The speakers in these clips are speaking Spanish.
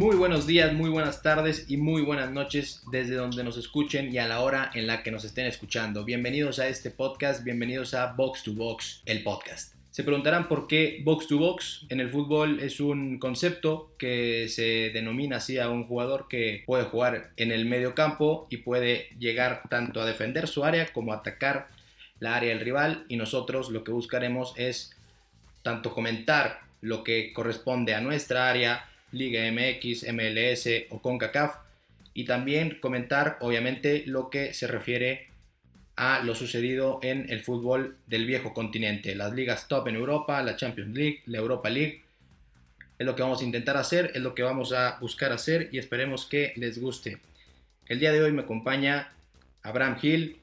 Muy buenos días, muy buenas tardes y muy buenas noches desde donde nos escuchen y a la hora en la que nos estén escuchando. Bienvenidos a este podcast, bienvenidos a Box to Box, el podcast. Se preguntarán por qué box to box. En el fútbol es un concepto que se denomina así a un jugador que puede jugar en el medio campo y puede llegar tanto a defender su área como a atacar la área del rival y nosotros lo que buscaremos es tanto comentar lo que corresponde a nuestra área Liga MX, MLS o CONCACAF y también comentar obviamente lo que se refiere a lo sucedido en el fútbol del viejo continente, las ligas top en Europa, la Champions League, la Europa League. Es lo que vamos a intentar hacer, es lo que vamos a buscar hacer y esperemos que les guste. El día de hoy me acompaña Abraham Gil.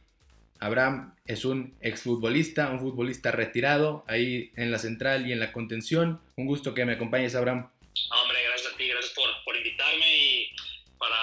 Abraham es un exfutbolista, un futbolista retirado ahí en la central y en la contención. Un gusto que me acompañes, Abraham gracias a ti, gracias por, por invitarme y para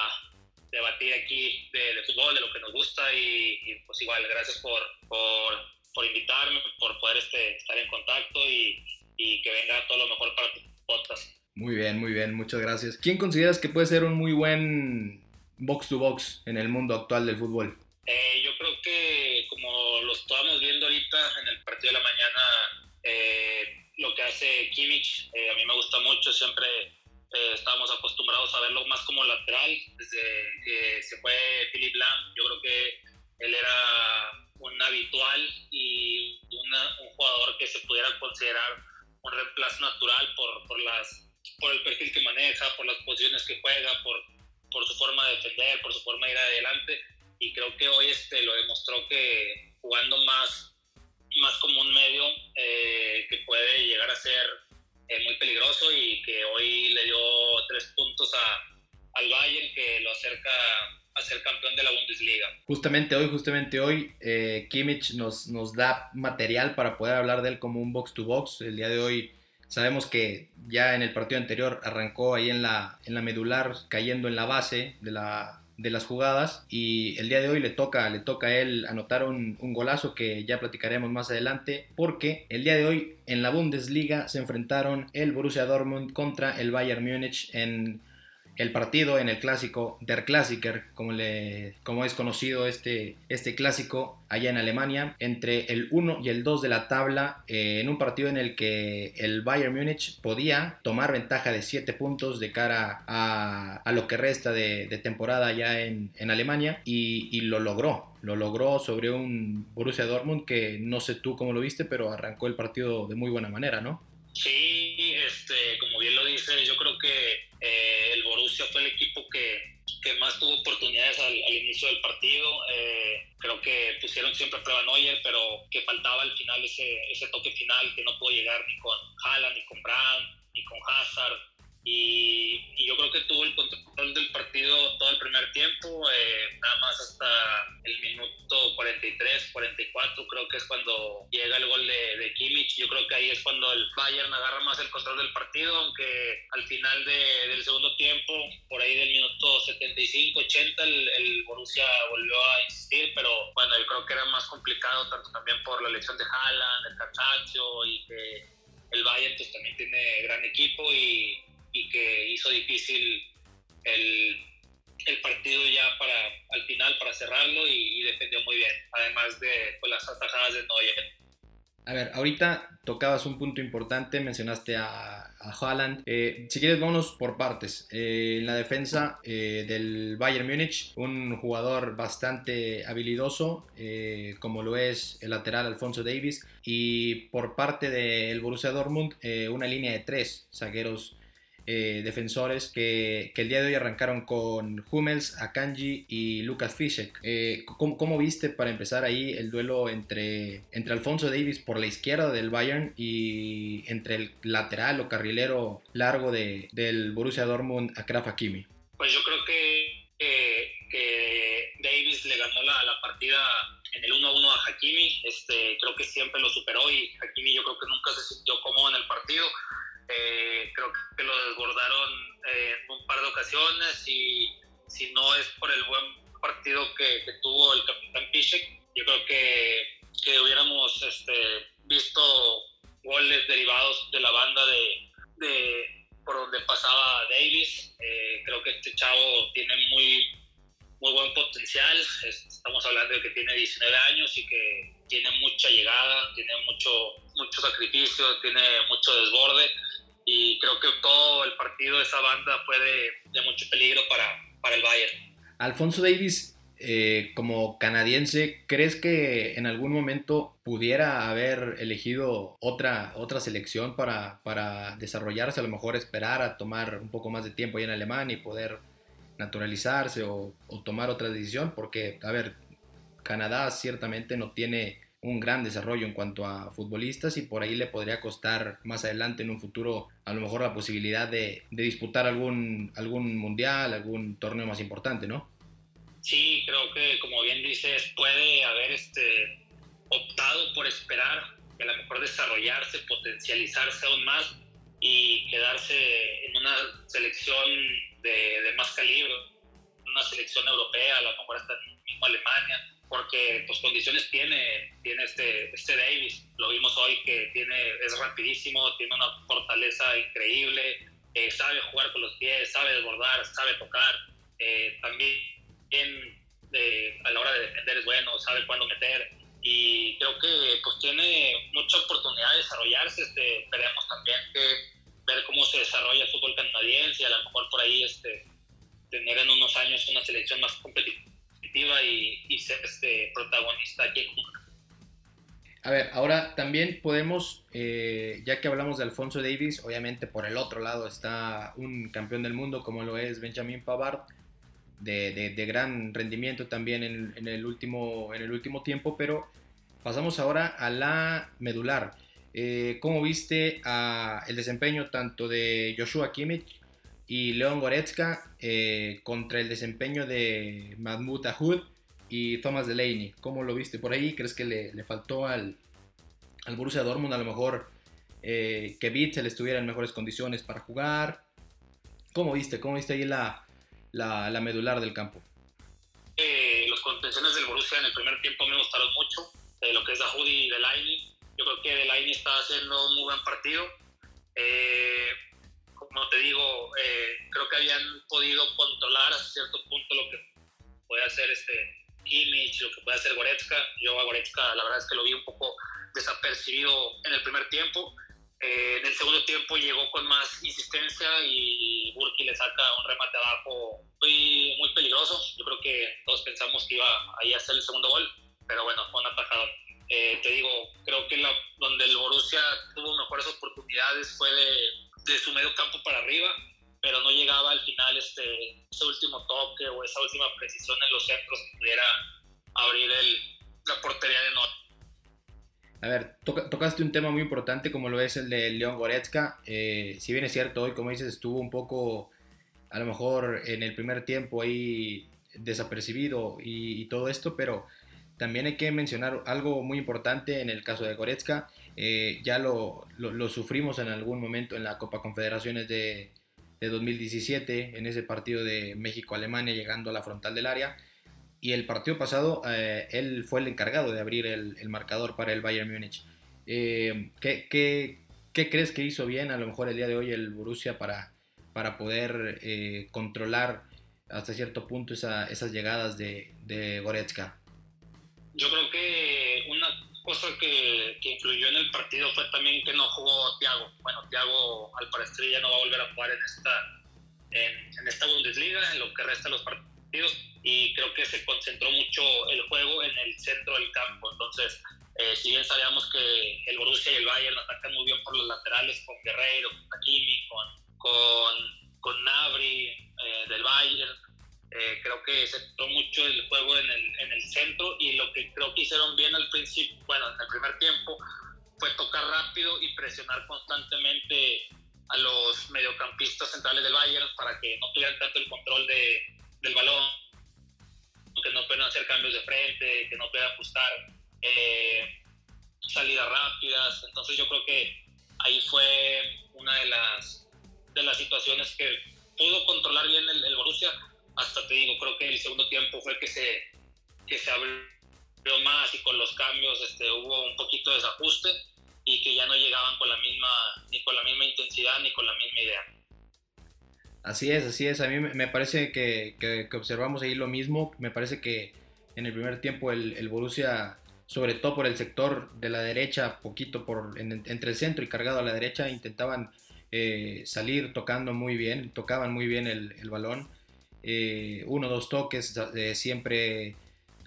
debatir aquí de, fútbol, de lo que nos gusta y, pues igual, gracias por, por, por, invitarme, por poder este, estar en contacto y, y que venga todo lo mejor para tu podcast. Muy bien, muy bien, muchas gracias. ¿Quién consideras que puede ser un muy buen box to box en el mundo actual del fútbol? Eh, yo creo que como lo estábamos viendo ahorita en el partido de la mañana, eh, lo que hace Kimmich, eh, a mí me gusta mucho, siempre eh, estábamos acostumbrados a verlo más como lateral, desde que se fue Philip Lam, yo creo que él era un habitual y un jugador que se pudiera considerar un reemplazo natural por, por, las, por el perfil que maneja, por las posiciones que juega, por, por su forma de defender, por su forma de ir adelante. Y creo que hoy este, lo demostró que jugando más más como un medio eh, que puede llegar a ser eh, muy peligroso y que hoy le dio tres puntos a, al Bayern que lo acerca a ser campeón de la Bundesliga. Justamente hoy, justamente hoy, eh, Kimmich nos, nos da material para poder hablar de él como un box to box. El día de hoy sabemos que ya en el partido anterior arrancó ahí en la, en la medular, cayendo en la base de la, de las jugadas y el día de hoy le toca, le toca a él anotar un, un, golazo que ya platicaremos más adelante porque el día de hoy en la Bundesliga se enfrentaron el Borussia Dortmund contra el Bayern Múnich en el partido en el clásico Der Klassiker, como, le, como es conocido este, este clásico allá en Alemania, entre el 1 y el 2 de la tabla, eh, en un partido en el que el Bayern Múnich podía tomar ventaja de 7 puntos de cara a, a lo que resta de, temporada allá en, en Alemania y, y, lo logró. Lo logró sobre un Borussia Dortmund que no sé tú cómo lo viste, pero arrancó el partido de muy buena manera, ¿no? Sí, este, como bien lo dices, yo creo que eh, el Borussia fue el equipo que, más tuvo oportunidades al, inicio del partido. Eh, creo que pusieron siempre a prueba a Neuer, pero que faltaba al final ese, toque final que no pudo llegar ni con Haaland, ni con Brandt, ni con Hazard. Y, yo creo que tuvo el control del partido todo el primer tiempo, eh, nada más hasta el minuto 43, 44, creo que es cuando llega el gol de, de, Kimmich. Yo creo que ahí es cuando el Bayern agarra más el control del partido, aunque al final de, del segundo tiempo, por ahí del minuto 75, 80, el, el, Borussia volvió a insistir, pero bueno, yo creo que era más complicado, tanto también por la elección de Haaland, el Cachacho y que el Bayern pues, también tiene gran equipo y y que hizo difícil el, el, partido ya para al final para cerrarlo y, y defendió muy bien, además de pues, las atajadas de Neuer. A ver, ahorita tocabas un punto importante, mencionaste a, a Haaland. Eh, si quieres, vámonos por partes. Eh, en la defensa eh, del Bayern Múnich, un jugador bastante habilidoso, eh, como lo es el lateral Alfonso Davis. Y por parte del Borussia Dortmund, eh, una línea de tres zagueros eh, defensores que, el día de hoy arrancaron con Hummels, Akanji y Lucas Fischek. Eh, ¿cómo, ¿cómo, viste para empezar ahí el duelo entre, entre Alfonso Davis por la izquierda del Bayern y entre el lateral o carrilero largo de, del Borussia Dortmund, Akraf Hakimi? Pues yo creo que, que Davis le ganó la, la partida en el 1-1 a Hakimi. Este, creo que siempre lo superó y Hakimi yo creo que nunca se sintió cómodo en el partido. Eh, creo que lo desbordaron en un par de ocasiones y si no es por el buen partido que, tuvo el capitán Piszek, yo creo que, que hubiéramos este, visto goles derivados de la banda de, de, por donde pasaba Davis. Eh, creo que este chavo tiene muy, muy buen potencial. Estamos hablando de que tiene 19 años y que tiene mucha llegada, tiene mucho, mucho sacrificio, tiene mucho desborde y creo que todo el partido esa banda fue de, mucho peligro para, para el Bayern. Alfonso Davis eh, como canadiense, ¿crees que en algún momento pudiera haber elegido otra, otra selección para, para desarrollarse? A lo mejor esperar a tomar un poco más de tiempo ahí en Alemania y poder naturalizarse o, tomar otra decisión, porque, a ver, Canadá ciertamente no tiene un gran desarrollo en cuanto a futbolistas y por ahí le podría costar más adelante en un futuro a lo mejor la posibilidad de, de disputar algún, algún mundial, algún torneo más importante, ¿no? sí, creo que como bien dices, puede haber este, optado por esperar que a lo mejor desarrollarse, potencializarse aún más y quedarse en una selección de, más calibre, una selección europea, a lo mejor hasta mismo Alemania, porque pues condiciones tiene, tiene este, este Davis, lo vimos hoy que tiene, es rapidísimo, tiene una fortaleza increíble, eh, sabe jugar con los pies, sabe desbordar, sabe tocar, eh, también a la hora de defender es bueno, sabe cuándo meter. Y creo que pues tiene mucha oportunidad de desarrollarse. Este, esperemos también que ver cómo se desarrolla el fútbol canadiense y a lo mejor por ahí este, tener en unos años una selección más competitiva y, ser este, protagonista aquí a ver, ahora también podemos, eh, ya que hablamos de Alfonso Davis, obviamente por el otro lado está un campeón del mundo como lo es Benjamin Pavard, de, gran rendimiento también en, el último, en el último tiempo, pero pasamos ahora a la medular. Eh, ¿Cómo viste el desempeño tanto de Joshua Kimmich y Leon Goretzka eh, contra el desempeño de Mahmoud Ahud y Thomas Delaney? ¿Cómo lo viste por ahí? ¿Crees que le, faltó al, al Borussia Dortmund a lo mejor eh, que Bitzel estuviera en mejores condiciones para jugar? ¿Cómo viste? ¿Cómo viste ahí la, la, la medular del campo? Eh, los contenciones del Borussia en el primer tiempo me gustaron mucho, de lo que es Ahudi y Delaini. Yo creo que Delaini está haciendo un muy buen partido. Eh, como te digo, eh, creo que habían podido controlar a cierto punto lo que puede hacer este Kimmich, lo que puede hacer Goretzka. Yo a Goretzka la verdad es que lo vi un poco desapercibido en el primer tiempo. Eh, en el segundo tiempo llegó con más insistencia y Burki le saca un remate abajo muy, muy peligroso. Yo creo que todos pensamos que iba ahí a hacer el segundo gol, pero bueno, fue un atajador. Eh, te digo, creo que la, donde el Borussia tuvo mejores oportunidades fue de, de, su medio campo para arriba, pero no llegaba al final este, ese último toque o esa última precisión en los centros que pudiera abrir el, la portería de Norte. A ver, tocaste un tema muy importante como lo es el de León Goretzka. Eh, si bien es cierto, hoy como dices estuvo un poco, a lo mejor en el primer tiempo ahí desapercibido y, todo esto, pero también hay que mencionar algo muy importante en el caso de Goretzka. Eh, ya lo, lo, sufrimos en algún momento en la Copa Confederaciones de, de 2017, en ese partido de México-Alemania llegando a la frontal del área y el partido pasado eh, él fue el encargado de abrir el, marcador para el Bayern Múnich. Eh, ¿qué, qué, crees que hizo bien a lo mejor el día de hoy el Borussia para, para poder eh, controlar hasta cierto punto esas llegadas de, de, Goretzka? Yo creo que una cosa que, que, influyó en el partido fue también que no jugó Thiago. Bueno, Thiago al parecer ya no va a volver a jugar en esta, en, esta Bundesliga, en lo que resta de los partidos y creo que se concentró mucho el juego en el centro del campo. Entonces, eh, si bien sabíamos que el Borussia y el Bayern atacan muy bien por los laterales con Guerreiro, con Hakimi, con, con, con Nabri eh, del Bayern, eh, creo que se centró mucho el juego en el, en el centro y lo que creo que hicieron bien al principio, bueno, en el primer tiempo, fue tocar rápido y presionar constantemente a los mediocampistas centrales del Bayern para que no tuvieran tanto el control de, del balón que no pueden hacer cambios de frente, que no pueden ajustar eh, salidas rápidas. Entonces yo creo que ahí fue una de las, de las situaciones que pudo controlar bien el, Borussia. Hasta te digo, creo que el segundo tiempo fue que se, que se abrió más y con los cambios este, hubo un poquito de desajuste y que ya no llegaban con la misma, ni con la misma intensidad ni con la misma idea. Así es, así es. A mí me parece que, que, observamos ahí lo mismo. Me parece que en el primer tiempo el, el Borussia, sobre todo por el sector de la derecha, poquito por entre el centro y cargado a la derecha, intentaban eh, salir tocando muy bien, tocaban muy bien el, el balón. Eh, uno dos toques, eh, siempre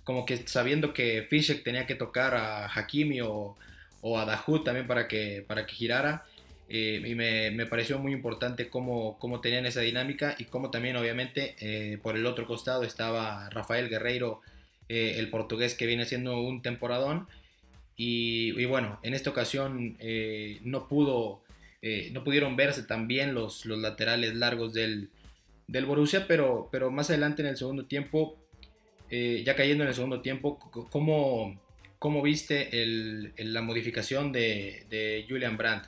como que sabiendo que Fischer tenía que tocar a Hakimi o, o a Dahoud también para que, para que girara. Eh, y me, me, pareció muy importante cómo, cómo, tenían esa dinámica y cómo también obviamente por el otro costado estaba Rafael Guerreiro, el portugués que viene haciendo un temporadón y, y bueno, en esta ocasión no pudo, no pudieron verse tan bien los, los laterales largos del, del Borussia, pero, pero más adelante en el segundo tiempo, ya cayendo en el segundo tiempo, ¿cómo, cómo viste la modificación de, Julian Brandt?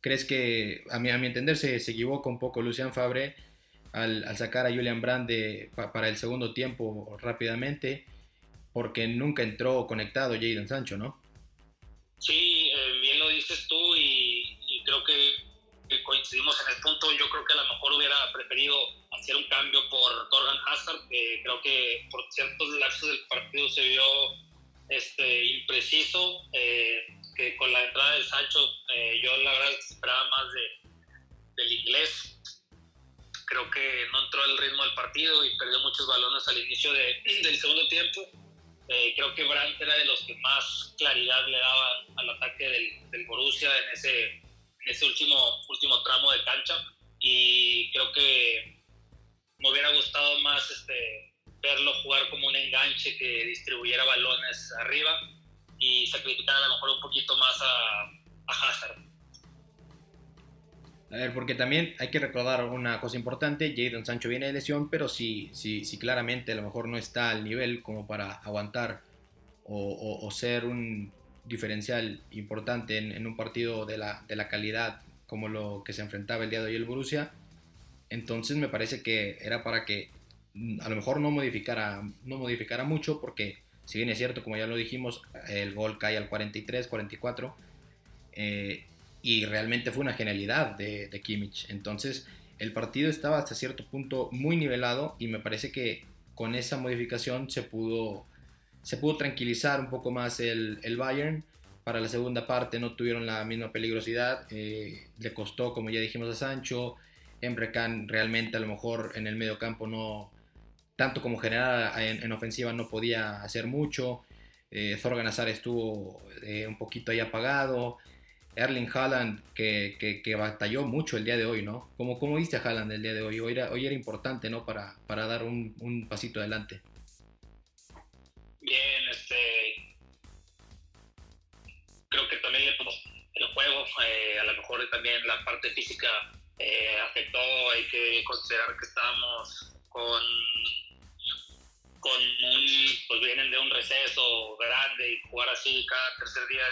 ¿Crees que, a mi, a mi entender, se, se equivoca un poco Lucian Fabre al, al sacar a Julian Brand para el segundo tiempo rápidamente? Porque nunca entró conectado Jadon Sancho, ¿no? Sí, eh, bien lo dices tú y, creo que, coincidimos en el punto. Yo creo que a lo mejor hubiera preferido hacer un cambio por Torgan Hazard, que creo que por ciertos lapsos del partido se vio este, impreciso. Eh, que con la entrada de Sancho, eh, yo la verdad esperaba más de, del inglés. Creo que no entró el ritmo del partido y perdió muchos balones al inicio de, del segundo tiempo. Eh, creo que Brandt era de los que más claridad le daba al ataque del, del Borussia en ese, en ese último, último tramo de cancha. Y creo que me hubiera gustado más este, verlo jugar como un enganche que distribuyera balones arriba y sacrificar a lo mejor un poquito más a, a Hazard. A ver, porque también hay que recordar una cosa importante, Jadon Sancho viene de lesión, pero sí, sí, sí claramente a lo mejor no está al nivel como para aguantar o, o, ser un diferencial importante en, en, un partido de la, de la calidad como lo que se enfrentaba el día de hoy el Borussia. Entonces me parece que era para que mm, a lo mejor no modificara, no modificara mucho porque si bien es cierto, como ya lo dijimos, el gol cae al 43, 44. Eh, y realmente fue una genialidad de, de, Kimmich. Entonces, el partido estaba hasta cierto punto muy nivelado y me parece que con esa modificación se pudo, se pudo tranquilizar un poco más el, el Bayern. Para la segunda parte no tuvieron la misma peligrosidad. Eh, le costó, como ya dijimos, a Sancho. Emre Can realmente a lo mejor en el medio campo no, tanto como general en, ofensiva no podía hacer mucho. Eh, Zorgan Azar estuvo eh, un poquito ahí apagado. Erling Haaland que, que, batalló mucho el día de hoy, ¿no? ¿Cómo, cómo viste a Haaland el día de hoy? Hoy era, hoy era importante, ¿no? Para, para dar un, un pasito adelante. Bien, este. Creo que también el juego, eh, a lo mejor también la parte física eh, afectó. Hay que considerar que estábamos con con un, pues vienen de un receso grande y jugar así cada tercer día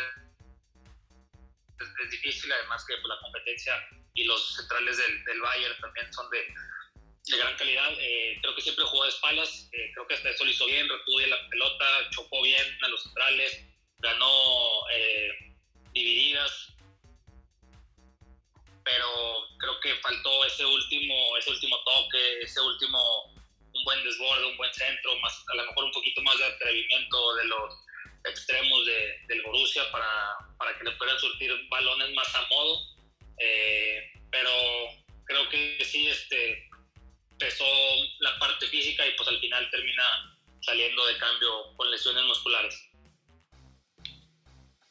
es, difícil, además que pues, la competencia y los centrales del, del Bayern también son de, de gran calidad. Eh, creo que siempre jugó de espaldas, eh, creo que hasta eso lo hizo bien, retuvo bien la pelota, chocó bien a los centrales, ganó eh, divididas, pero creo que faltó ese último, ese último toque, ese último un buen desborde, un buen centro, más, a lo mejor un poquito más de atrevimiento de los extremos de, del Borussia para, para, que le puedan surtir balones más a modo. Eh, pero creo que sí este, pesó la parte física y pues al final termina saliendo de cambio con lesiones musculares.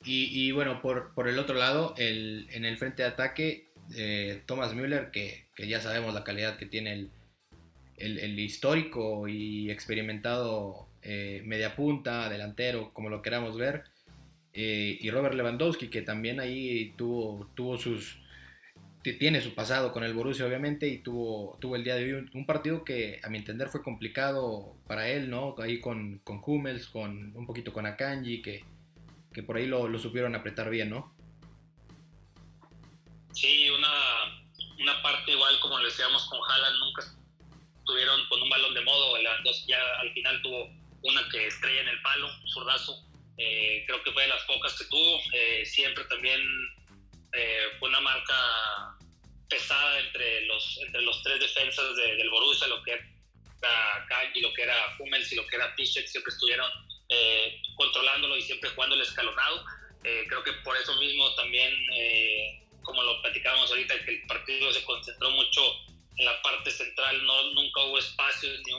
Y, y bueno, por, por, el otro lado, el, en el frente de ataque, Thomas Müller, que, que, ya sabemos la calidad que tiene el, el, histórico y experimentado eh, media punta, delantero, como lo queramos ver, eh, y Robert Lewandowski, que también ahí tuvo, tuvo sus tiene su pasado con el Borussia obviamente y tuvo, tuvo el día de hoy un, partido que a mi entender fue complicado para él, ¿no? Ahí con, con Hummels, con un poquito con Akanji, que, que por ahí lo, lo supieron apretar bien, ¿no? Sí, una, una parte igual como le decíamos con Haaland, nunca tuvieron con un balón de modo, ya al final tuvo una que estrella en el palo, zurdazo, eh, creo que fue de las pocas que tuvo, eh, siempre también eh, fue una marca pesada entre los, entre los tres defensas del Borussia, lo que era Kanji, lo que era Hummels y lo que era Piszczek, siempre estuvieron eh, controlándolo y siempre jugando el escalonado. Creo que por eso mismo también, como lo platicábamos ahorita, que el partido se concentró mucho en la parte central, no, nunca hubo espacios, ni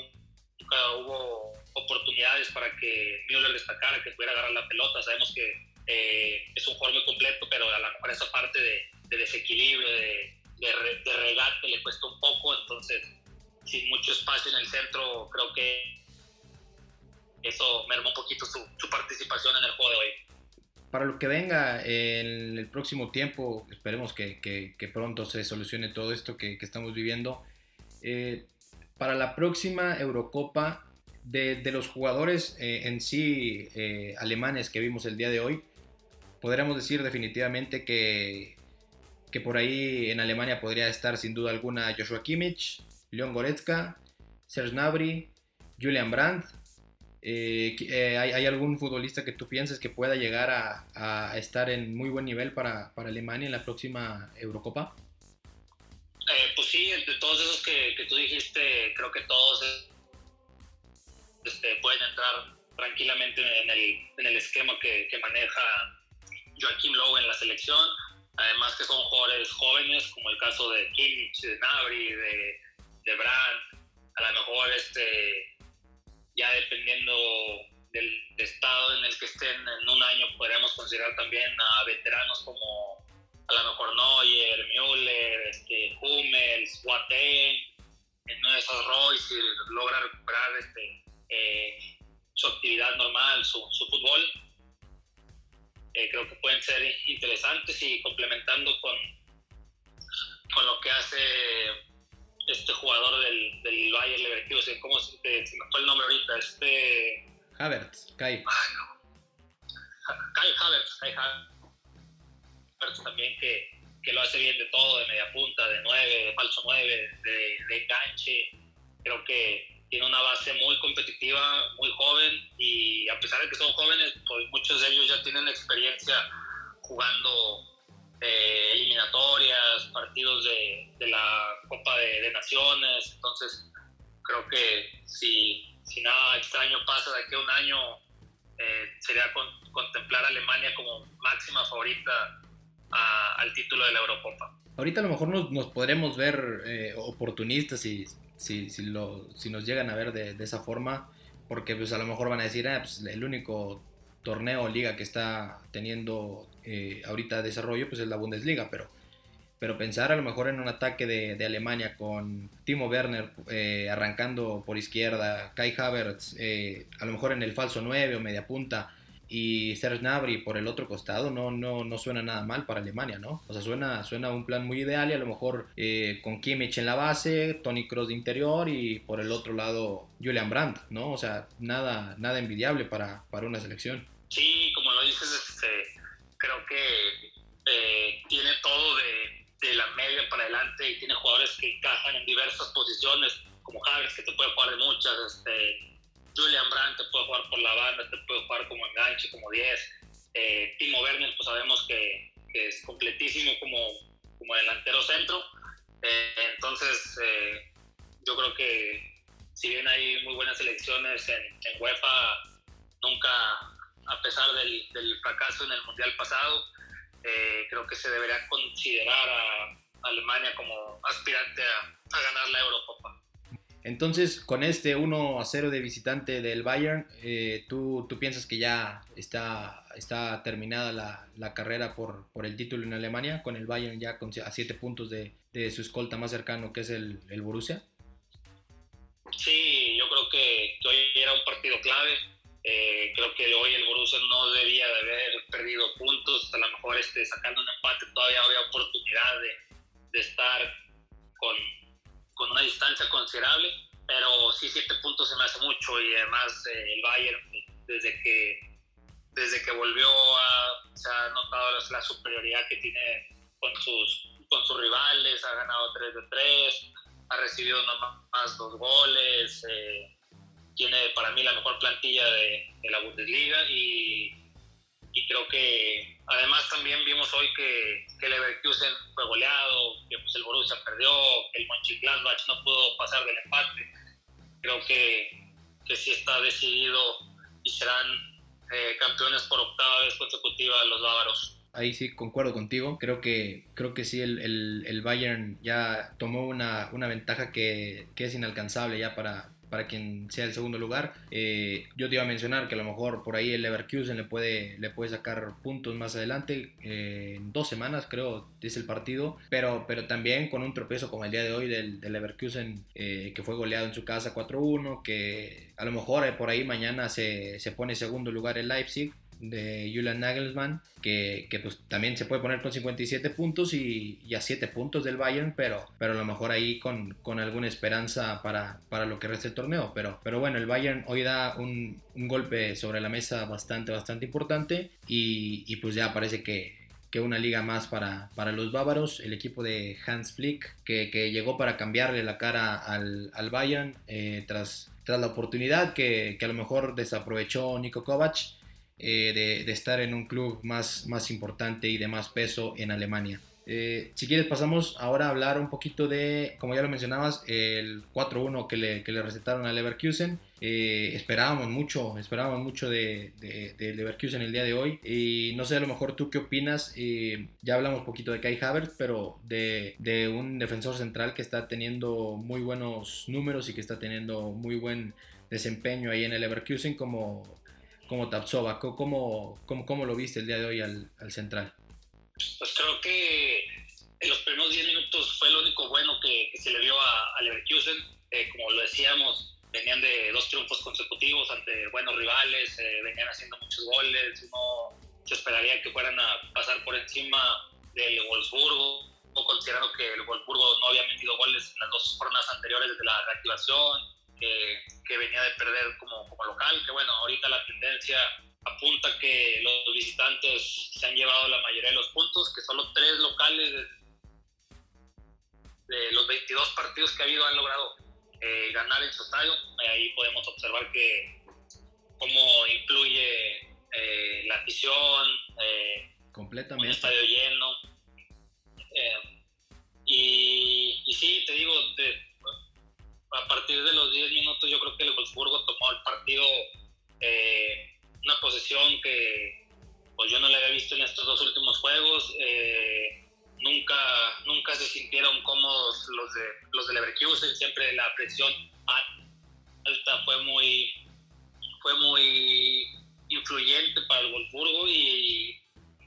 nunca hubo oportunidades para que Müller destacara, que pudiera agarrar la pelota. Sabemos que es un jugador muy completo, pero a lo mejor esa parte de, desequilibrio, de, de, regate le cuesta un poco, entonces sin mucho espacio en el centro, creo que eso mermó un poquito su, participación en el juego de hoy. Para lo que venga en el próximo tiempo, esperemos que, que, pronto se solucione todo esto que, estamos viviendo. Eh, para la próxima Eurocopa, de, de los jugadores eh, en sí eh, alemanes que vimos el día de hoy, podríamos decir definitivamente que, que por ahí en Alemania podría estar sin duda alguna Joshua Kimmich, Leon Goretzka, Serge Gnabry, Julian Brandt eh, eh, ¿hay, algún futbolista que tú pienses que pueda llegar a, estar en muy buen nivel para, Alemania en la próxima Eurocopa? Eh, pues sí, de todos esos que, tú dijiste, creo que todos este, pueden entrar tranquilamente en el, esquema que, que, maneja Joaquim Lowe en la selección. Además que son jugadores jóvenes, como el caso de Kimmich, de Nabri, de, de Brandt. A lo mejor este, ya dependiendo del estado en el que estén en un año, podríamos considerar también a veteranos como a lo mejor Neuer, Müller, este, Hummels, en uno de esos Royce, logra recuperar este, eh, su actividad normal, su, fútbol. Eh, creo que pueden ser interesantes y complementando con, con lo que hace este jugador del, del Bayern Leverkusen, ¿cómo se, se, me fue el nombre ahorita? Este... Havertz, Kai. Kai Havertz, Kai Havertz también que, que, lo hace bien de todo, de media punta, de nueve, de falso nueve, de, de enganche. Creo que tiene una base muy competitiva, muy joven y a pesar de que son jóvenes, pues muchos de ellos ya tienen experiencia jugando eh, eliminatorias, partidos de, de la Copa de, Naciones. Entonces, creo que si, si nada extraño pasa de aquí a un año, eh, sería contemplar a Alemania como máxima favorita al título de la Eurocopa. Ahorita a lo mejor nos, nos podremos ver eh, oportunistas si, si, si, lo, si, nos llegan a ver de, de, esa forma, porque pues a lo mejor van a decir, ah, pues, el único torneo liga que está teniendo eh, ahorita desarrollo, pues es la Bundesliga, pero, pero pensar a lo mejor en un ataque de, Alemania con Timo Werner eh, arrancando por izquierda, Kai Havertz eh, a lo mejor en el falso 9 o media punta y Serge Gnabry por el otro costado no, no, no suena nada mal para Alemania, ¿no? O sea, suena, suena un plan muy ideal y a lo mejor con Kimmich en la base, Tony Kroos de interior y por el otro lado Julian Brandt, ¿no? O sea, nada, nada envidiable para, para una selección. Sí, como lo dices, este, creo que eh, tiene todo de, la media para adelante y tiene jugadores que encajan en diversas posiciones, como Javier, que te puede jugar de muchas, este, Julian Brandt te puede jugar por la banda, te puede jugar como enganche, como 10, eh, Timo Werner, pues sabemos que, es completísimo como, como delantero centro, eh, entonces yo creo que si bien hay muy buenas selecciones en, en UEFA, nunca a pesar del, del fracaso en el Mundial pasado, eh, creo que se debería considerar a Alemania como aspirante a, a, ganar la Eurocopa. Entonces, con este 1 a 0 de visitante del Bayern, eh, ¿tú, ¿tú, piensas que ya está, está terminada la, la, carrera por, por el título en Alemania, con el Bayern ya con, a 7 puntos de, de, su escolta más cercano, que es el, el Borussia? Sí, yo creo que, que hoy era un partido clave eh, creo que hoy el Borussia no debía de haber perdido puntos, a lo mejor este, sacando un empate todavía había oportunidad de, de estar con, con, una distancia considerable, pero sí siete puntos se me hace mucho y además eh, el Bayern desde que, desde que volvió a, se ha notado la, superioridad que tiene con sus, con sus rivales, ha ganado 3 de 3, ha recibido nomás dos goles. Eh, tiene para mí la mejor plantilla de, la Bundesliga y, y creo que además también vimos hoy que, que Leverkusen fue goleado, que pues el Borussia perdió, que el Mönchengladbach no pudo pasar del empate. Creo que, que sí está decidido y serán eh, campeones por octava vez consecutiva los bávaros ahí sí concuerdo contigo. Creo que, creo que sí, el, el, el Bayern ya tomó una, una ventaja que, que, es inalcanzable ya para, para quien sea el segundo lugar. Eh, yo te iba a mencionar que a lo mejor por ahí el Leverkusen le puede, le puede sacar puntos más adelante, eh, en dos semanas creo es el partido, pero, pero también con un tropiezo como el día de hoy del, Leverkusen eh, que fue goleado en su casa 4-1, que a lo mejor por ahí mañana se, se pone segundo lugar el Leipzig de Julian Nagelsmann, que, que, pues también se puede poner con 57 puntos y, a 7 puntos del Bayern, pero, pero a lo mejor ahí con, con alguna esperanza para, para, lo que resta el torneo. Pero, pero bueno, el Bayern hoy da un, un golpe sobre la mesa bastante, bastante importante y, y pues ya parece que, que una liga más para, para, los bávaros, el equipo de Hans Flick, que, que llegó para cambiarle la cara al, al Bayern eh, tras, tras la oportunidad que, que, a lo mejor desaprovechó Niko Kovac eh, de, estar en un club más, más importante y de más peso en Alemania. Eh, si quieres pasamos ahora a hablar un poquito de, como ya lo mencionabas, el 4-1 que le, que le recetaron a Leverkusen. Eh, esperábamos mucho, esperábamos mucho de, de, de, Leverkusen el día de hoy. Y no sé, a lo mejor tú qué opinas. Eh, ya hablamos un poquito de Kai Havertz, pero de, de, un defensor central que está teniendo muy buenos números y que está teniendo muy buen desempeño ahí en el Leverkusen como como Tapsova. ¿Cómo, cómo, cómo lo viste el día de hoy al, al, central? Pues creo que en los primeros 10 minutos fue lo único bueno que, se le vio a, a Leverkusen. Eh, como lo decíamos, venían de dos triunfos consecutivos ante buenos rivales, eh, venían haciendo muchos goles. Uno se esperaría que fueran a pasar por encima del Wolfsburgo, considerando que el Wolfsburgo no había metido goles en las dos jornadas anteriores desde la reactivación que, que venía de perder como, como, local, que bueno, ahorita la tendencia apunta que los visitantes se han llevado la mayoría de los puntos, que solo tres locales de, de los 22 partidos que ha habido han logrado eh, ganar en su estadio. Ahí podemos observar que cómo influye eh, la afición, eh, completamente un estadio lleno. Eh, y, y, sí, te digo, de, a partir de los 10 minutos yo creo que el Wolfsburgo tomó el partido eh, una posesión que pues yo no le había visto en estos dos últimos juegos. Eh, nunca, nunca se sintieron cómodos los de, los de Leverkusen, siempre la presión alta fue muy, fue muy influyente para el Wolfsburgo y,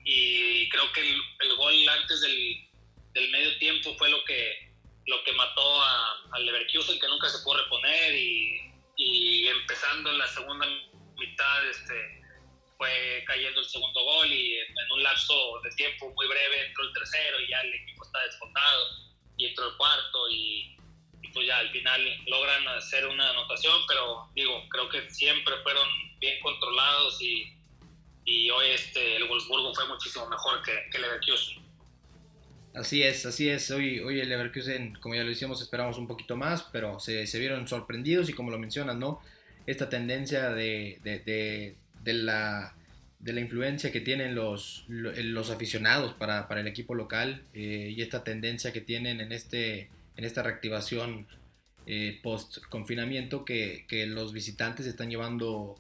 y creo que el, el gol antes del, del medio tiempo fue lo que lo que mató a, a Leverkusen, que nunca se pudo reponer y, y, empezando en la segunda mitad este, fue cayendo el segundo gol y en, un lapso de tiempo muy breve entró el tercero y ya el equipo está desfondado y entró el cuarto y, y pues ya al final logran hacer una anotación, pero digo, creo que siempre fueron bien controlados y, y hoy este, el Wolfsburgo fue muchísimo mejor que, que Leverkusen. Así es, así es. Hoy, hoy el Leverkusen, como ya lo decíamos, esperamos un poquito más, pero se, vieron sorprendidos y como lo mencionas, ¿no? Esta tendencia de, de, de, la, influencia que tienen los, los aficionados para, para el equipo local eh, y esta tendencia que tienen en, este, en esta reactivación eh, post-confinamiento que, que, los visitantes están llevando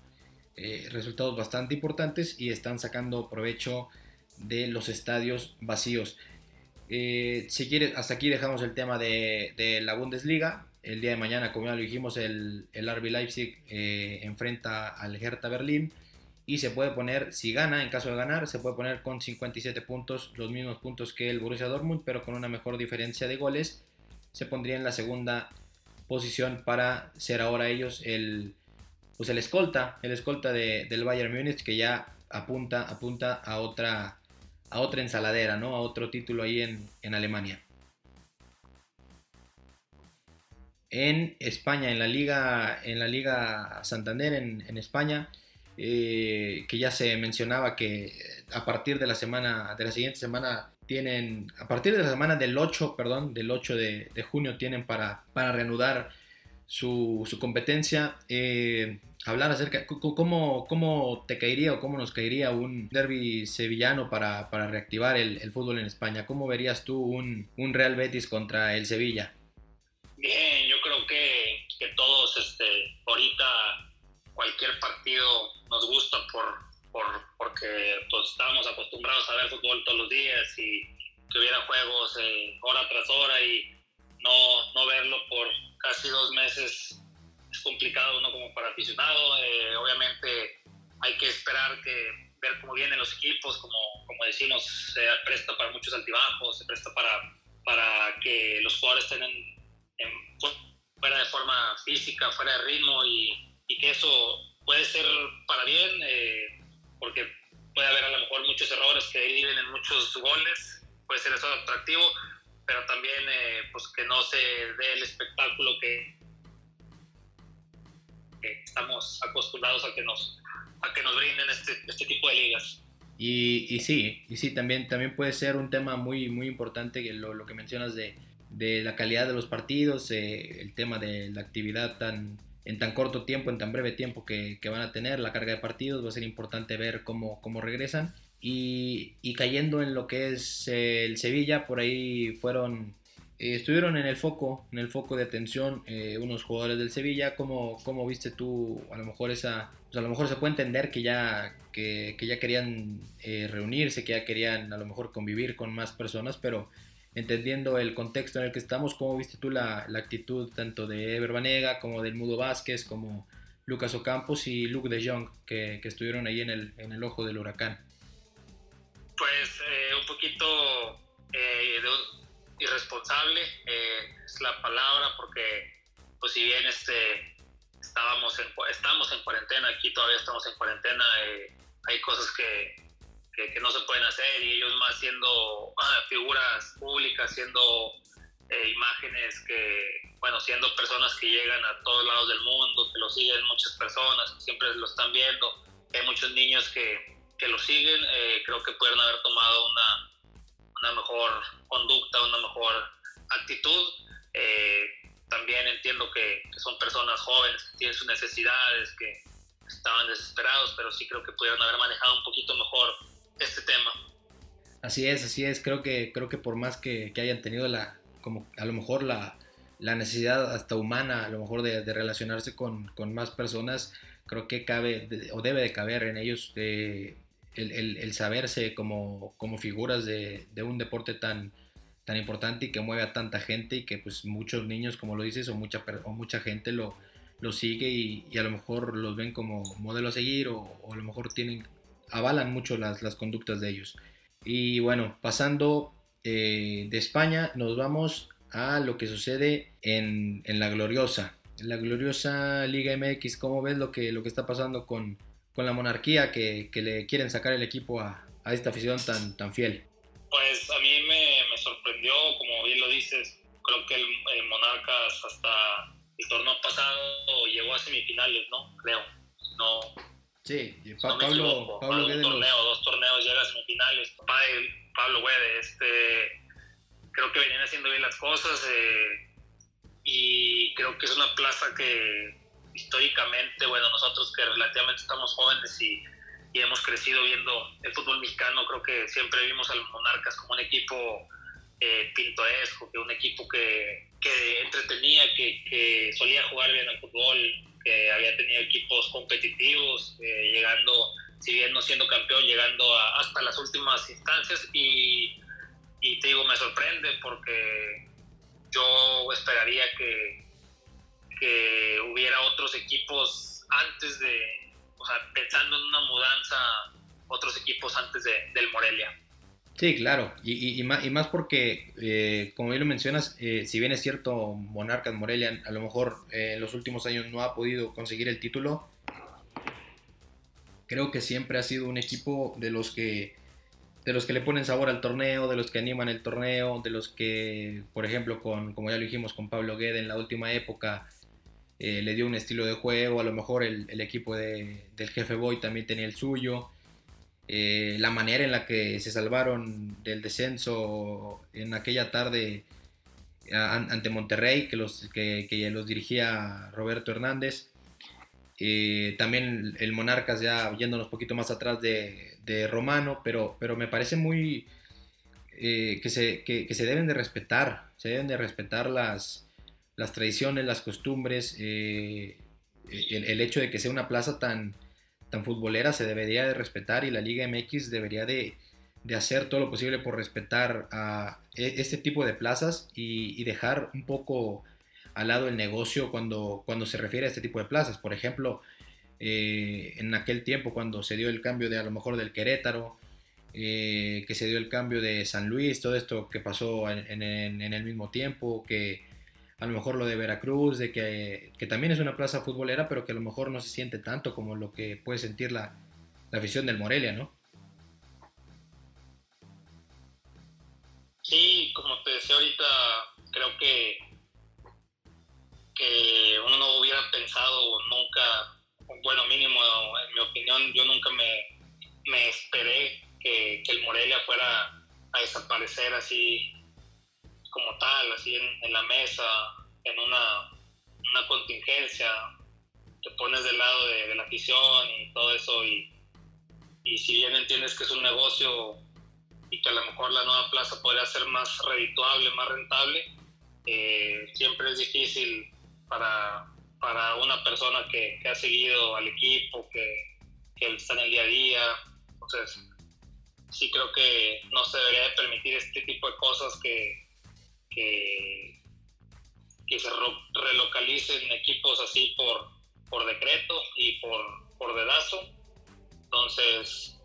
eh, resultados bastante importantes y están sacando provecho de los estadios vacíos. Eh, si quieres, hasta aquí dejamos el tema de, la Bundesliga. El día de mañana, como ya lo dijimos, el, el RB Leipzig eh, enfrenta al Hertha Berlín y se puede poner, si gana, en caso de ganar, se puede poner con 57 puntos, los mismos puntos que el Borussia Dortmund, pero con una mejor diferencia de goles. Se pondría en la segunda posición para ser ahora ellos el, pues el escolta, el escolta de, del Bayern Múnich que ya apunta, apunta a otra a otra ensaladera, ¿no? A otro título ahí en, en Alemania. En España, en la Liga, en la Liga Santander, en, España, eh, que ya se mencionaba que a partir de la semana, de la siguiente semana, tienen, a partir de la semana del 8, perdón, del 8 de, de junio, tienen para, para reanudar su, su competencia, eh, hablar acerca, ¿cómo, ¿cómo te caería o cómo nos caería un derby sevillano para, para reactivar el, el, fútbol en España? ¿Cómo verías tú un, un, Real Betis contra el Sevilla? Bien, yo creo que, que todos, este, ahorita cualquier partido nos gusta por, por, porque pues, estamos acostumbrados a ver fútbol todos los días y que hubiera juegos eh, hora tras hora y no, no verlo por casi dos meses es complicado uno como para aficionado. Eh, obviamente hay que esperar que ver cómo vienen los equipos, como, como decimos, se presta para muchos altibajos, se presta para, para que los jugadores estén en, fuera de forma física, fuera de ritmo y, y que eso puede ser para bien, eh, porque puede haber a lo mejor muchos errores que viven en muchos goles, puede ser eso atractivo, pero también eh, pues que no se dé el espectáculo que, estamos acostumbrados a que nos, a que nos brinden este, este tipo de ligas. Y, y, sí, y sí, también, también puede ser un tema muy, muy importante lo, lo que mencionas de, de, la calidad de los partidos, eh, el tema de la actividad tan, en tan corto tiempo, en tan breve tiempo que, que, van a tener, la carga de partidos, va a ser importante ver cómo, cómo regresan. Y, y, cayendo en lo que es eh, el Sevilla, por ahí fueron, eh, estuvieron en el foco, en el foco de atención eh, unos jugadores del Sevilla. ¿Cómo, ¿Cómo, viste tú a lo mejor esa, pues a lo mejor se puede entender que ya, que, que ya querían eh, reunirse, que ya querían a lo mejor convivir con más personas, pero entendiendo el contexto en el que estamos, ¿cómo viste tú la, la actitud tanto de Ever Banega como del Mudo Vázquez, como Lucas Ocampos y Luke de Jong, que, que estuvieron ahí en el, en el ojo del huracán? Pues eh, un poquito eh, irresponsable eh, es la palabra, porque pues si bien este, estábamos en, estamos en cuarentena, aquí todavía estamos en cuarentena, eh, hay cosas que, que, que, no se pueden hacer y ellos más siendo ah, figuras públicas, siendo eh, imágenes que, bueno, siendo personas que llegan a todos lados del mundo, que lo siguen muchas personas, que siempre lo están viendo, hay muchos niños que que lo siguen, eh, creo que pueden haber tomado una, una, mejor conducta, una mejor actitud. Eh, también entiendo que, que, son personas jóvenes que tienen sus necesidades, que estaban desesperados, pero sí creo que pudieron haber manejado un poquito mejor este tema. Así es, así es. Creo que, creo que por más que, que hayan tenido la, como a lo mejor la, la necesidad hasta humana, a lo mejor de, de relacionarse con, con, más personas, creo que cabe o debe de caber en ellos de el, el, saberse como, como figuras de, de, un deporte tan, tan importante y que mueve a tanta gente y que pues muchos niños, como lo dices, o mucha, o mucha gente lo, lo sigue y, y, a lo mejor los ven como modelo a seguir o, o a lo mejor tienen, avalan mucho las, las, conductas de ellos. Y bueno, pasando eh, de España, nos vamos a lo que sucede en, en la gloriosa, la gloriosa Liga MX. ¿Cómo ves lo que, lo que está pasando con, con la monarquía que, que, le quieren sacar el equipo a, a, esta afición tan, tan fiel? Pues a mí me, me sorprendió, como bien lo dices, creo que el, el, Monarcas hasta el torneo pasado llegó a semifinales, ¿no? Creo. No. Sí, pa no Pablo, Pablo un torneo, los... dos torneos llega a semifinales. Pablo Guede, este, creo que venían haciendo bien las cosas eh, y creo que es una plaza que históricamente, bueno, nosotros que relativamente estamos jóvenes y, y, hemos crecido viendo el fútbol mexicano, creo que siempre vimos a los Monarcas como un equipo eh, pintoresco, que un equipo que, que entretenía, que, que, solía jugar bien al fútbol, que había tenido equipos competitivos, eh, llegando, si bien no siendo campeón, llegando a, hasta las últimas instancias. Y te digo, me sorprende porque yo esperaría que, que hubiera otros equipos antes de, o sea, pensando en una mudanza, otros equipos antes de, del Morelia. Sí, claro, y, más, porque, eh, como bien lo mencionas, eh, si bien es cierto, Monarcas Morelia a lo mejor eh, en los últimos años no ha podido conseguir el título, creo que siempre ha sido un equipo de los que de los que le ponen sabor al torneo, de los que animan el torneo, de los que, por ejemplo, con, como ya lo dijimos con Pablo Guede en la última época, eh, le dio un estilo de juego, a lo mejor el, el equipo de, del jefe Boy también tenía el suyo, eh, la manera en la que se salvaron del descenso en aquella tarde ante Monterrey, que los, que, que los dirigía Roberto Hernández. Eh, también el Monarcas ya yéndonos un poquito más atrás de, de Romano, pero, pero me parece muy eh, que, se, que, se deben de respetar, se deben de respetar las, las tradiciones, las costumbres, eh, el, hecho de que sea una plaza tan, tan futbolera se debería de respetar y la Liga MX debería de, de hacer todo lo posible por respetar a e, este tipo de plazas y, dejar un poco al lado el negocio cuando, cuando se refiere a este tipo de plazas. Por ejemplo, eh, en aquel tiempo cuando se dio el cambio de a lo mejor del Querétaro, eh, que se dio el cambio de San Luis, todo esto que pasó en, el mismo tiempo, que a lo mejor lo de Veracruz, de que, que, también es una plaza futbolera, pero que a lo mejor no se siente tanto como lo que puede sentir la, la afición del Morelia, ¿no? Sí, como te decía ahorita, creo que que uno no hubiera pensado nunca, bueno, mínimo en mi opinión, yo nunca me, me esperé que, el Morelia fuera a desaparecer así como tal, así en, la mesa, en una, una, contingencia, te pones del lado de, la afición y todo eso y, y si bien entiendes que es un negocio y que a lo mejor la nueva plaza podría ser más redituable, más rentable, eh, siempre es difícil para, para una persona que, ha seguido al equipo, que, que, está en el día a día. Entonces, sí creo que no se debería de permitir este tipo de cosas que, que, que se relocalicen equipos así por, por decreto y por, por dedazo. Entonces,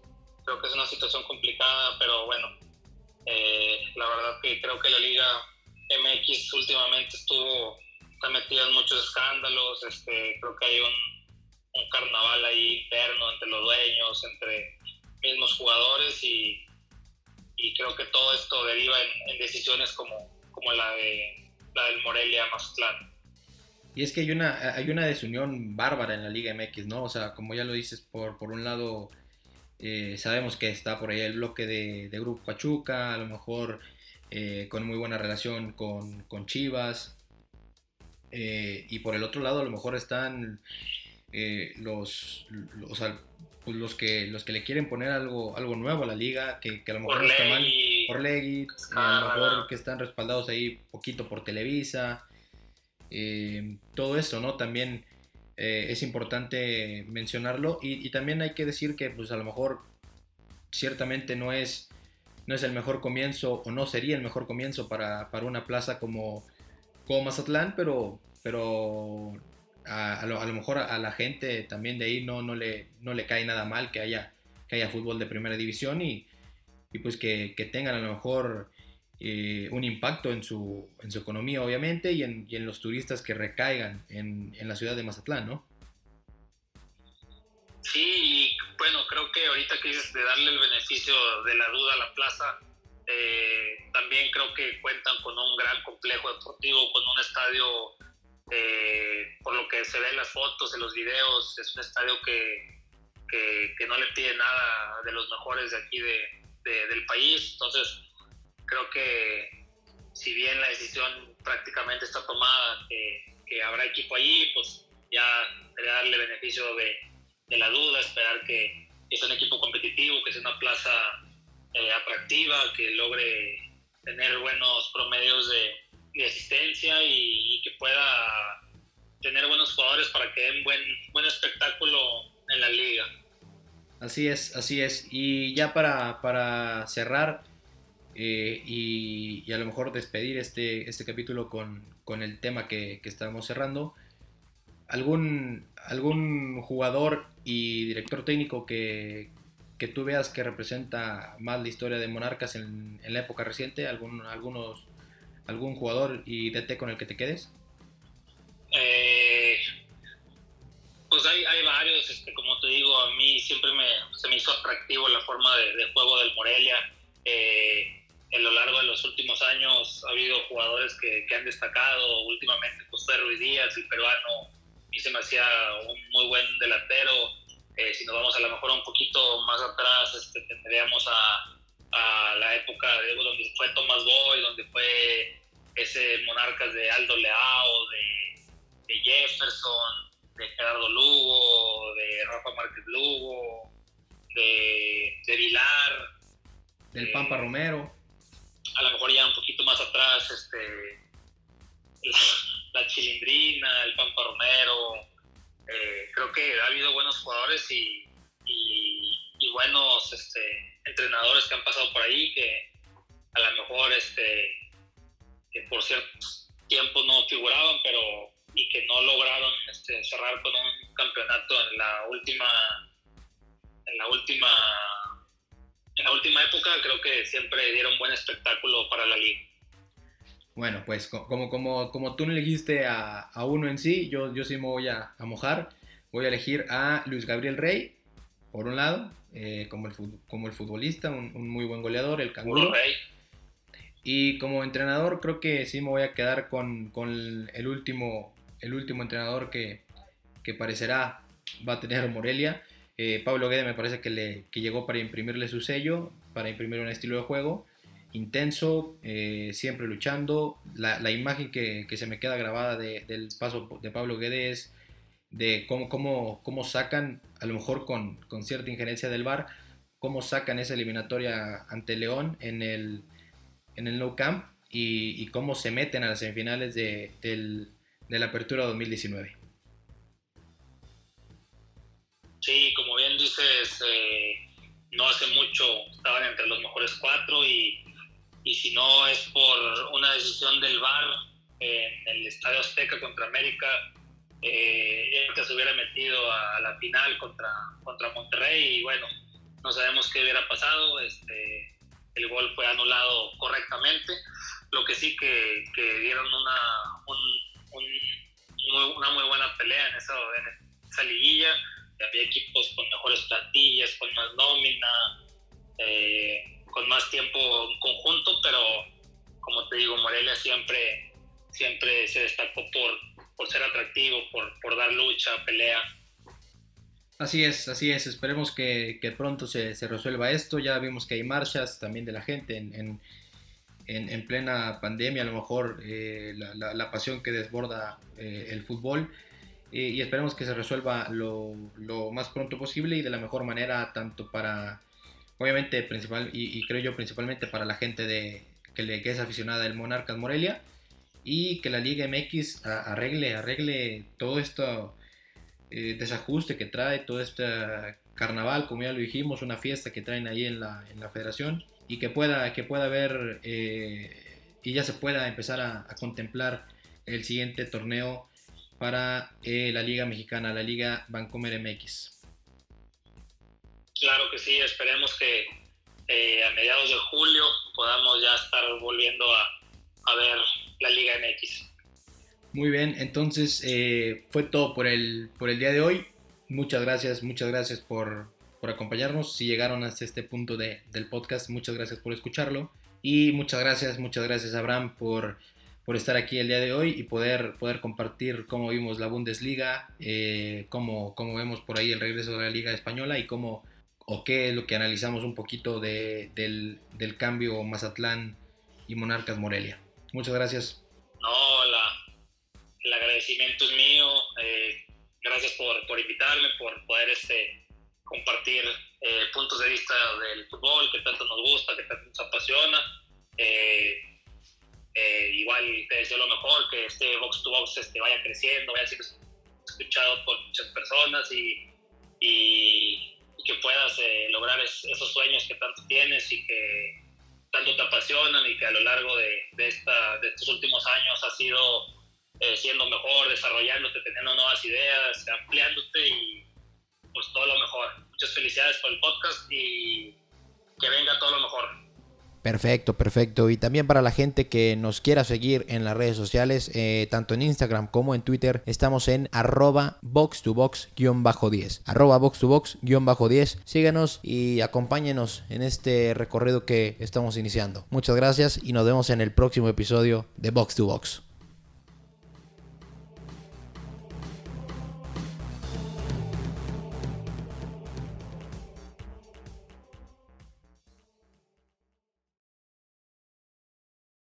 creo que es una situación complicada, pero bueno, eh, la verdad que creo que la Liga MX últimamente estuvo está metida en muchos escándalos, este, creo que hay un, carnaval ahí interno entre los dueños, entre mismos jugadores y, y creo que todo esto deriva en, decisiones como, como la, de, la del Morelia Mazatlán. Y es que hay una, hay una desunión bárbara en la Liga MX, ¿no? O sea, como ya lo dices, por, por un lado eh, sabemos que está por ahí el bloque de, de Grupo Pachuca, a lo mejor eh, con muy buena relación con, con Chivas, eh, y por el otro lado a lo mejor están los, los, pues los, que, los que le quieren poner algo, algo nuevo a la liga, que, a lo mejor no está mal. Por Legui, a lo mejor que están respaldados ahí poquito por Televisa. Eh, todo eso, ¿no? También es importante mencionarlo. Y, también hay que decir que pues a lo mejor ciertamente no es, no es el mejor comienzo o no sería el mejor comienzo para, para una plaza como como Mazatlán, pero, pero a, lo, mejor a, la gente también de ahí no, no, le, no le cae nada mal que haya, que haya fútbol de primera división y, y pues que, que, tengan a lo mejor eh, un impacto en su, en su economía, obviamente, y en, en los turistas que recaigan en, en, la ciudad de Mazatlán, ¿no? Sí, y bueno, creo que ahorita que dices de darle el beneficio de la duda a la plaza, eh, también creo que cuentan con un gran complejo deportivo, con un estadio, eh, por lo que se ve en las fotos, en los videos, es un estadio que, que, no le pide nada de los mejores de aquí de, del país. Entonces, creo que si bien la decisión prácticamente está tomada, que, habrá equipo allí, pues ya darle beneficio de, de la duda, esperar que, que sea un equipo competitivo, que sea una plaza eh, atractiva, que logre tener buenos promedios de, asistencia y, que pueda tener buenos jugadores para que den buen, buen espectáculo en la liga. Así es, así es. Y ya para, para cerrar eh, y, a lo mejor despedir este, este capítulo con, con el tema que, que estamos cerrando, ¿algún, ¿algún jugador y director técnico que, que tú veas que representa más la historia de Monarcas en, la época reciente? ¿Algún, algunos, ¿Algún jugador y DT con el que te quedes? Eh, pues hay, varios, este, como te digo, a mí siempre me, se me hizo atractivo la forma de, juego del Morelia. Eh, a lo largo de los últimos años ha habido jugadores que, han destacado, últimamente pues fue Ruiz Díaz, el peruano, y se me hacía un muy buen delantero eh, si nos vamos a lo mejor un poquito más atrás, este, tendríamos a, la época de, donde fue Thomas Boy, donde fue ese Monarcas de Aldo Leao, de, Jefferson, de Gerardo Lugo, de Rafa Márquez Lugo, de, de Vilar. Del Pampa Romero. A lo mejor ya un poquito más atrás, este, la, Chilindrina, el Pampa Romero. Eh, creo que ha habido buenos jugadores y, y, buenos este, entrenadores que han pasado por ahí que a lo mejor este, que por cierto tiempo no figuraban, pero y que no lograron este, cerrar con un campeonato en la última en la última en la última época creo que siempre dieron buen espectáculo para la liga. Bueno, pues como, como, como tú no elegiste a, a uno en sí, yo, yo sí me voy a, a, mojar. Voy a elegir a Luis Gabriel Rey, por un lado, eh, como, el, como el futbolista, un, un, muy buen goleador, el canguro. Rey. Y como entrenador creo que sí me voy a quedar con, con el, último, el último entrenador que, que, parecerá va a tener Morelia. Eh, Pablo Guede me parece que, le, que llegó para imprimirle su sello, para imprimir un estilo de juego intenso, eh, siempre luchando. La, imagen que, que, se me queda grabada de, del paso de Pablo Guede es de cómo, cómo, cómo sacan, a lo mejor con, con cierta injerencia del VAR, cómo sacan esa eliminatoria ante León en el, en el No Camp y, cómo se meten a las semifinales de, de la Apertura 2019. Sí, como bien dices, eh, no hace mucho estaban entre los mejores cuatro y, y si no es por una decisión del VAR en el Estadio Azteca contra América, eh, que se hubiera metido a, la final contra, contra Monterrey y bueno, no sabemos qué hubiera pasado. Este, el gol fue anulado correctamente. Lo que sí que, que dieron una, una muy buena pelea en esa, liguilla. Había equipos con mejores plantillas, con más nómina, eh, con más tiempo en conjunto, pero como te digo, Morelia siempre, siempre se destacó por, por ser atractivo, por, dar lucha, pelea. Así es, así es. Esperemos que, que pronto se, se, resuelva esto. Ya vimos que hay marchas también de la gente en, en, en, plena pandemia, a lo mejor eh, la, la, pasión que desborda eh, el fútbol. y esperemos que se resuelva lo, lo, más pronto posible y de la mejor manera, tanto para, obviamente, principal, y, y creo yo principalmente para la gente de, que, le, que es aficionada del Monarcas Morelia y que la Liga MX arregle, arregle todo esto eh, desajuste que trae todo este carnaval, como ya lo dijimos, una fiesta que traen ahí en la, en la federación y que pueda, que pueda haber eh, y ya se pueda empezar a, contemplar el siguiente torneo para eh, la Liga Mexicana, la Liga Vancomer MX. Claro que sí, esperemos que a mediados de julio podamos ya estar volviendo a, a ver la Liga MX. Muy bien, entonces eh, fue todo por el, por el día de hoy. Muchas gracias, muchas gracias por, por acompañarnos. Si llegaron hasta este punto de, del podcast, muchas gracias por escucharlo. Y muchas gracias, muchas gracias Abraham por, por estar aquí el día de hoy y poder, poder compartir cómo vimos la Bundesliga, eh, cómo, cómo, vemos por ahí el regreso de la Liga Española y cómo o qué es lo que analizamos un poquito de, del, del cambio Mazatlán y Monarcas Morelia. Muchas gracias. No, la, el agradecimiento es mío. Eh, gracias por, por, invitarme, por poder este, compartir eh, puntos de vista del fútbol que tanto nos gusta, que tanto nos apasiona. Eh, igual te deseo lo mejor, que este box to box este, vaya creciendo, vaya siendo escuchado por muchas personas y, y, que puedas lograr esos sueños que tanto tienes y que tanto te apasionan y que a lo largo de, de, esta, de estos últimos años has sido eh, siendo mejor, desarrollándote, teniendo nuevas ideas, ampliándote y pues todo lo mejor. Muchas felicidades por el podcast y que venga todo lo mejor. Perfecto, perfecto. Y también para la gente que nos quiera seguir en las redes sociales, eh, tanto en Instagram como en Twitter, estamos en arroba box to box-10. Arroba box to box-10. Síganos y acompáñenos en este recorrido que estamos iniciando. Muchas gracias y nos vemos en el próximo episodio de Box to Box.